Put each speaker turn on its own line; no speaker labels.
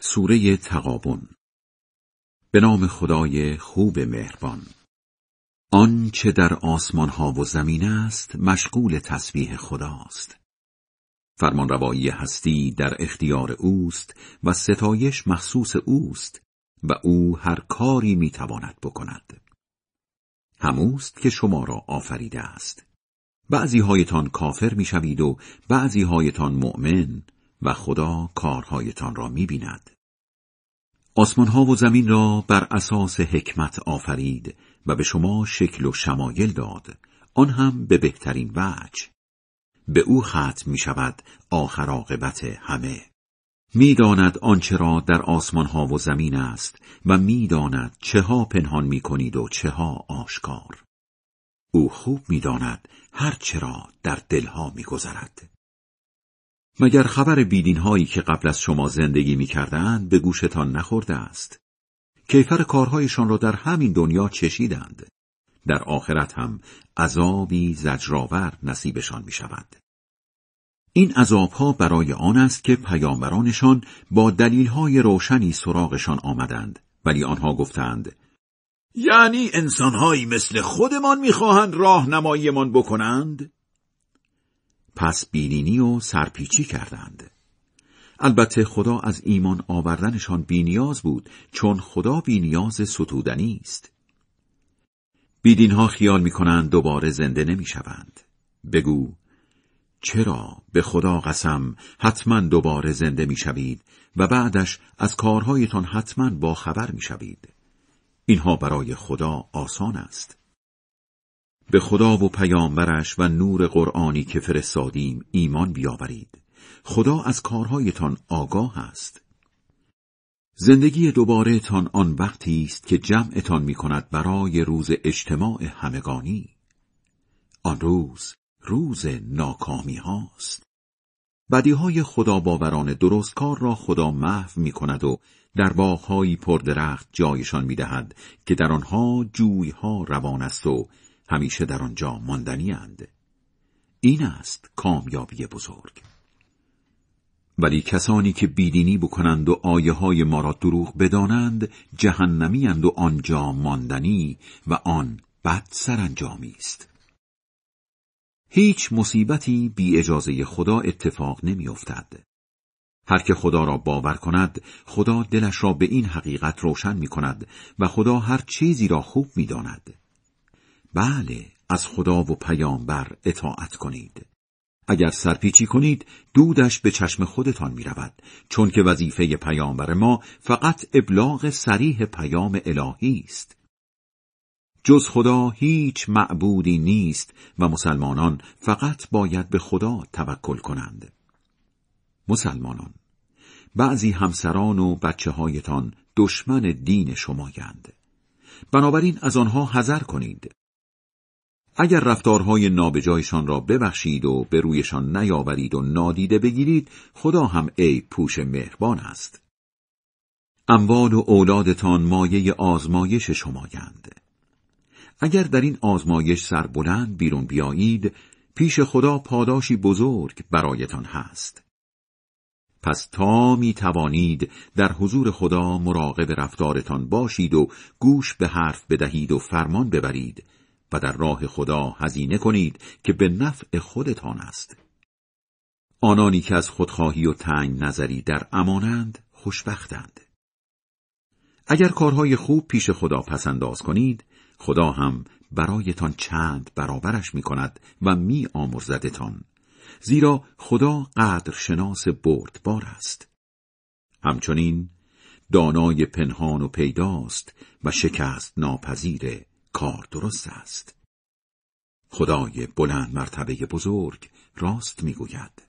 سوره تقابن. به نام خدای خوب مهربان. آن چه در آسمان ها و زمین است مشغول تسبیح خداست. فرمانروایی هستی در اختیار اوست و ستایش مخصوص اوست و او هر کاری می‌تواند بکند. هموست که شما را آفریده است. بعضی هایتان کافر می‌شوید و بعضی هایتان مؤمن و خدا کارهایتان را می‌بیند. آسمان ها و زمین را بر اساس حکمت آفرید و به شما شکل و شمایل داد. آن هم به بهترین وجه. به او ختم می شود آخر عاقبت همه. می‌داند آنچه را در آسمان ها و زمین است و می‌داند چه ها پنهان می کنید و چه ها آشکار. او خوب می‌داند هر چرا در دلها میگذرد. مگر خبر بیدین هایی که قبل از شما زندگی می‌کردند به گوشتان نخورده است؟ کیفر کارهایشان را در همین دنیا چشیدند. در آخرت هم عذابی زجرآور نصیبشان می شود. این عذابها برای آن است که پیامبرانشان با دلیلهای روشنی سراغشان آمدند ولی آنها گفتند
یعنی انسانهایی مثل خودمان می‌خواهند راهنماییمان بکنند؟
پس بینینی و سرپیچی کردند. البته خدا از ایمان آوردنشان بینیاز بود چون خدا بینیاز ستودنی است. بیدینها خیال می‌کنند دوباره زنده نمی‌شوند. بگو چرا به خدا قسم حتما دوباره زنده می‌شوید و بعدش از کارهایتان حتما با خبر می‌شوید؟ اینها برای خدا آسان است. به خدا و پیامبرش و نور قرآنی که فرستادیم ایمان بیاورید. خدا از کارهایتان آگاه است. زندگی دوباره تان آن وقتی است که جمعتان می کند برای روز اجتماع همگانی. آن روز روز ناکامی هاست. بدی های خدا باوران درستکار را خدا محو می کند و در باغهایی پردرخت جایشان می دهد که در آنها جویها روان است و همیشه در آنجا ماندنی اند. این است کامیابی بزرگ ولی کسانی که بیدینی بکنند و آیه های ما را دروغ بدانند جهنمی اند و آنجا ماندنی و آن بد سرانجامی است هیچ مصیبتی بی اجازه خدا اتفاق نمی افتد. هر که خدا را باور کند خدا دلش را به این حقیقت روشن می کند و خدا هر چیزی را خوب می داند. بله از خدا و پیامبر اطاعت کنید. اگر سرپیچی کنید دودش به چشم خودتان می رود چون که وظیفه پیامبر ما فقط ابلاغ سریح پیام الهی است. جز خدا هیچ معبودی نیست و مسلمانان فقط باید به خدا توکل کنند. مسلمانان بعضی همسران و بچه هایتان دشمن دین شمایند. بنابراین از آنها حذر کنید. اگر رفتارهای نابجایشان را ببخشید و به رویشان نیاورید و نادیده بگیرید خدا هم ای پوش مهربان است. اموال و اولادتان مایه آزمایش شمایند. اگر در این آزمایش سربلند بیرون بیایید پیش خدا پاداشی بزرگ برایتان هست. پس تا می توانید در حضور خدا مراقب رفتارتان باشید و گوش به حرف بدهید و فرمان ببرید. و در راه خدا هزینه کنید که به نفع خودتان است. آنانی که از خودخواهی و تنگ نظری در امانند خوشبختند. اگر کارهای خوب پیش خدا پسنداز کنید خدا هم برایتان چند برابرش می کند و می آمرزدتان زیرا خدا قدر شناس بردبار است. همچنین دانای پنهان و پیداست و شکست ناپذیر کار درست است. خدای بلند مرتبه بزرگ راست می‌گوید.